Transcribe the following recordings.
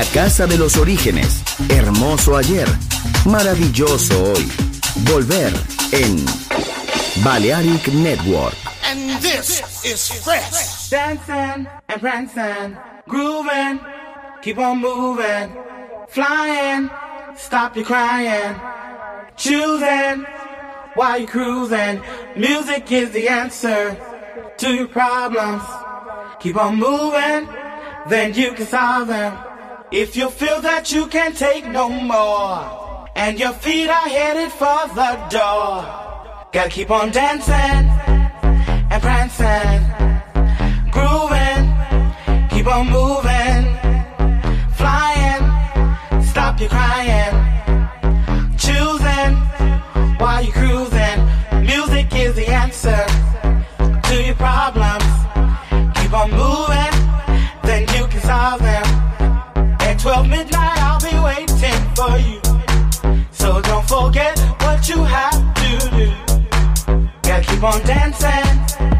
La casa de los orígenes. Hermoso ayer. Maravilloso hoy. Volver en Balearic Network. And this is fresh. Dancing and prancing, grooving, keep on moving, flying, stop your crying, choosing while you're cruising. Music is the answer to your problems. Keep on moving, then you can solve them. If you feel that you can't take no more, and your feet are headed for the door, gotta keep on dancing and prancing, grooving, keep on moving, flying, stop your crying, choosing while you're cruising. Music is the answer to your problems. So don't forget what you have to do. Gotta keep on dancing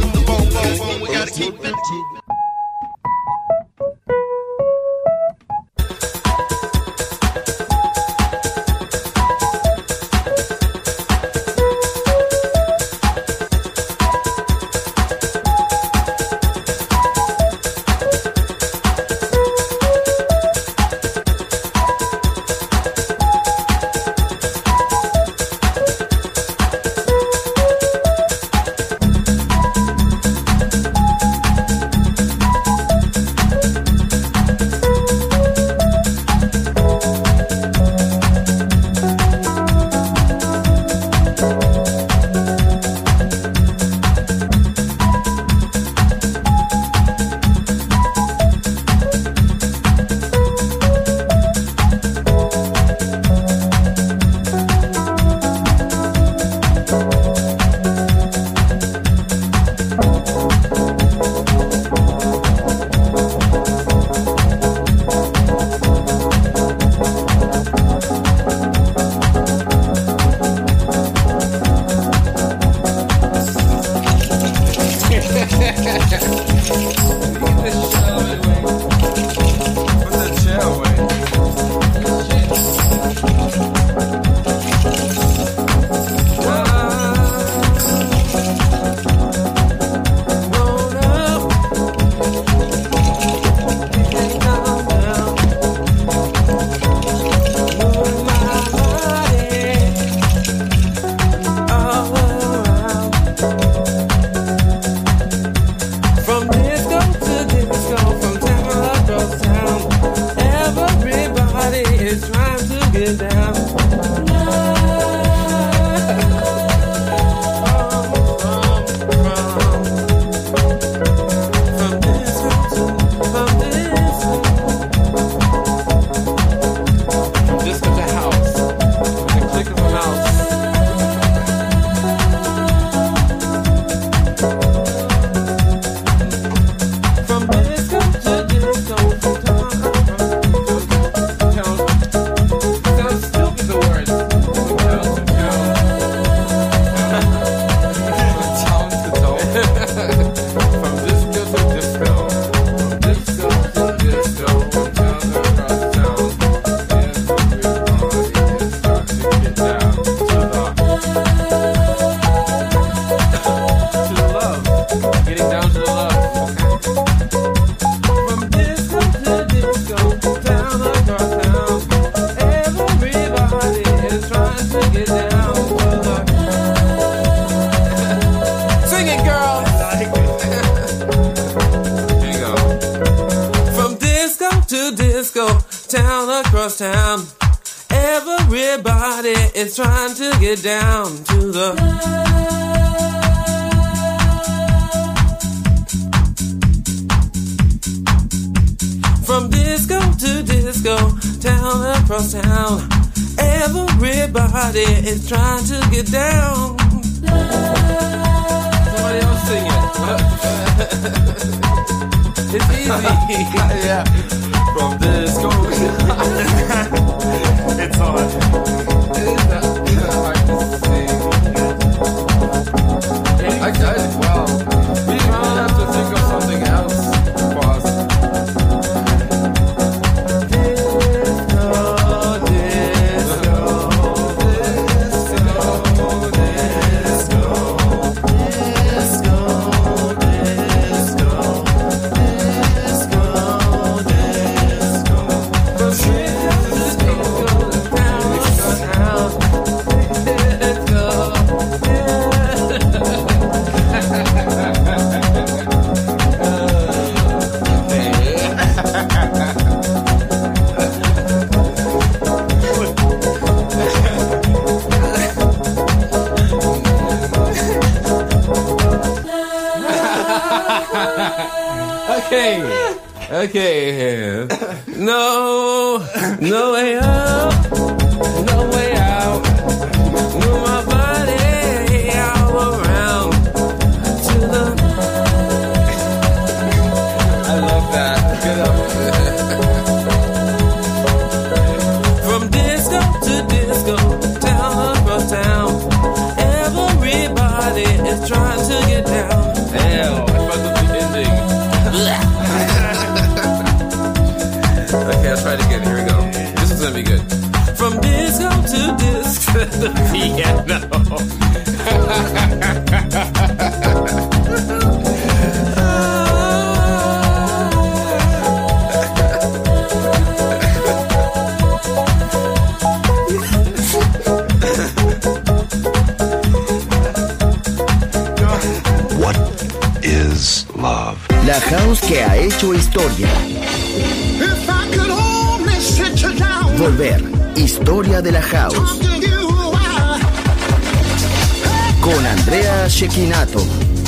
Shekinato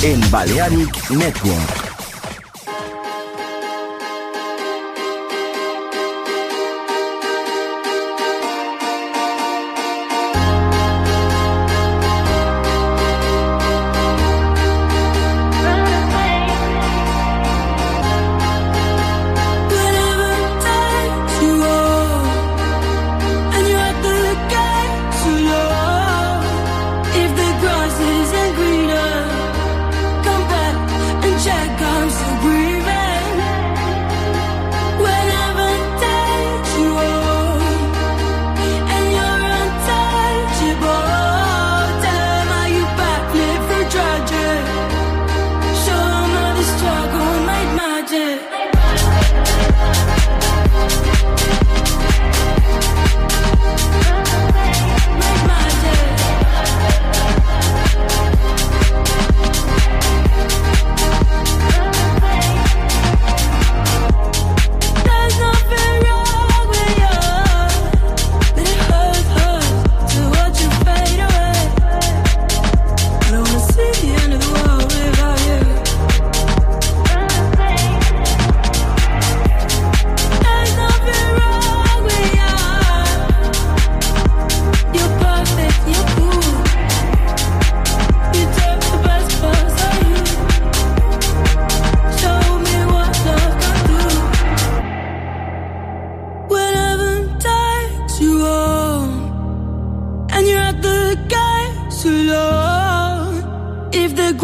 en Balearic Network.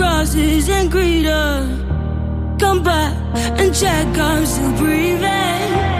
crosses and greet her. Come back and check I'm still breathing.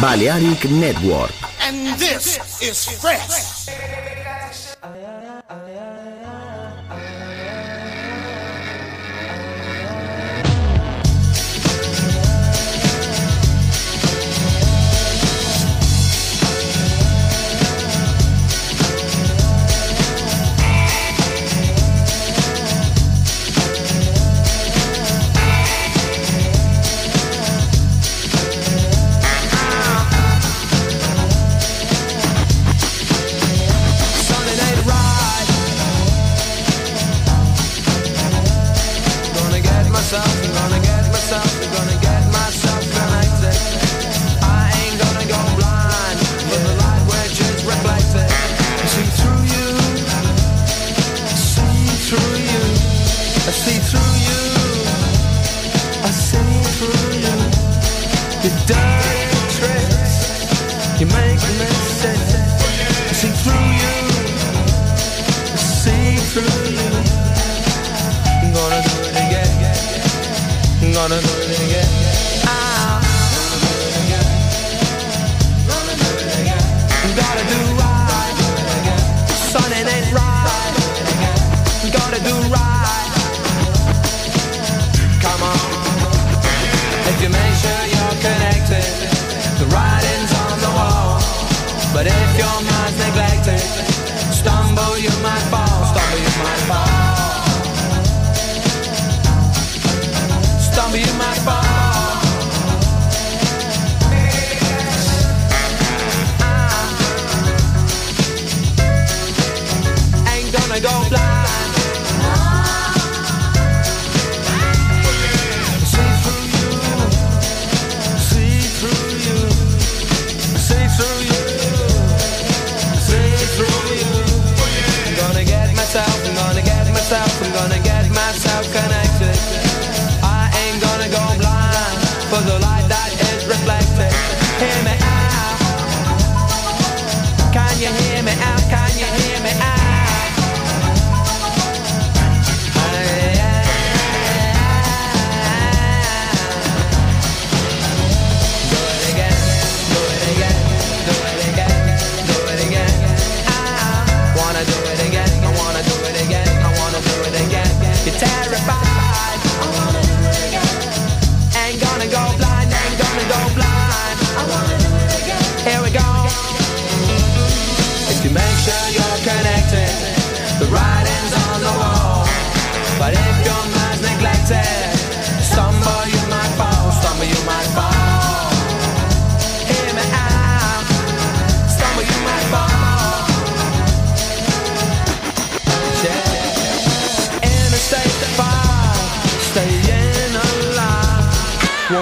Balearic Network. And this is fresh. gonna do it again. Gotta do.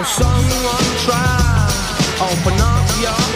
someone try, open up your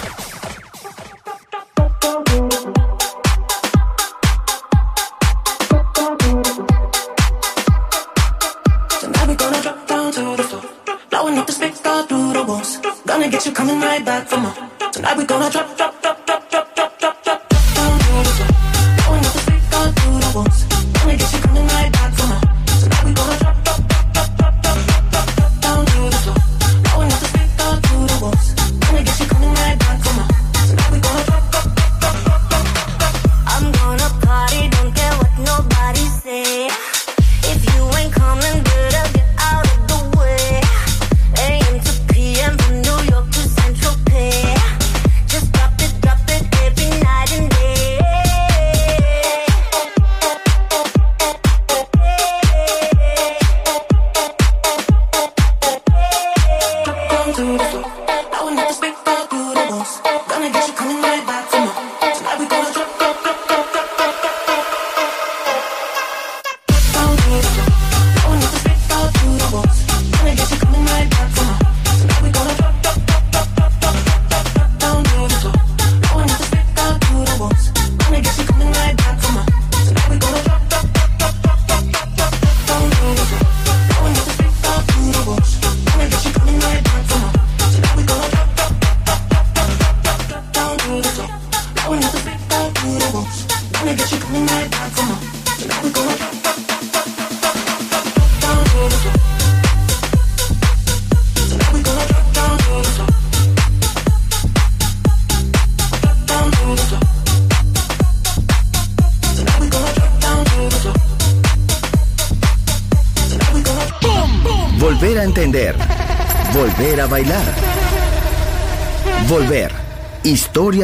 do this.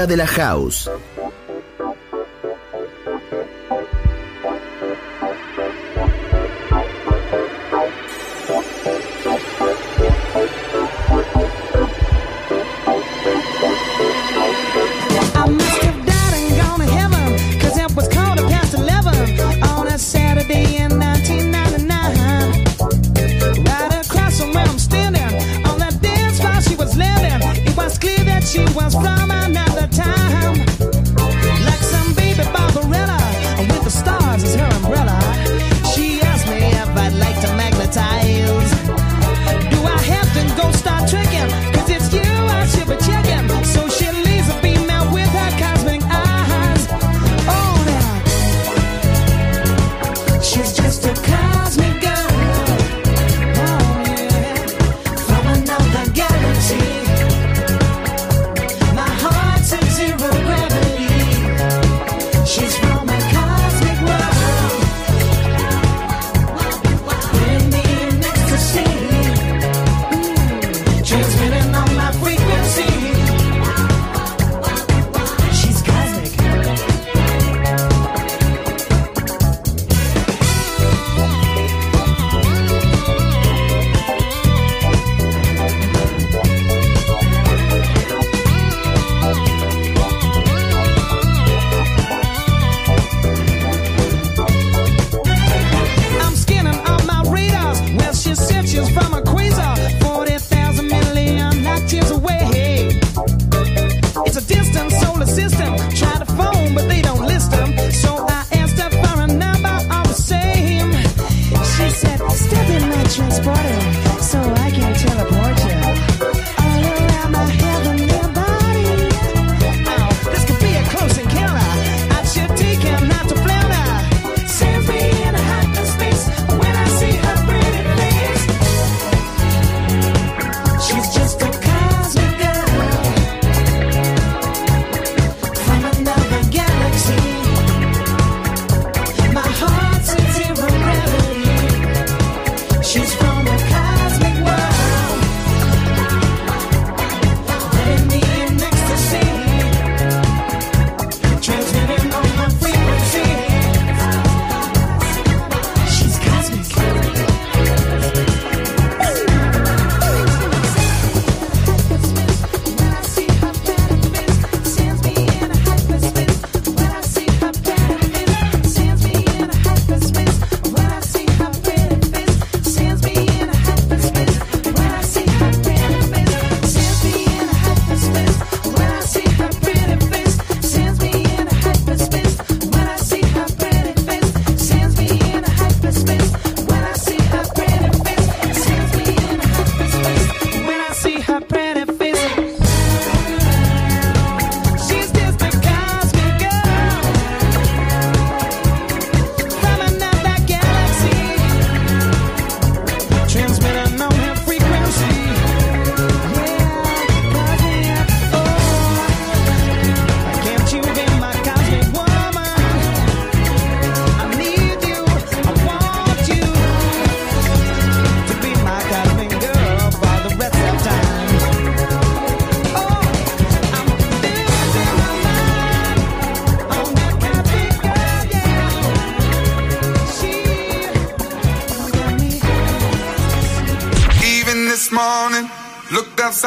De la House.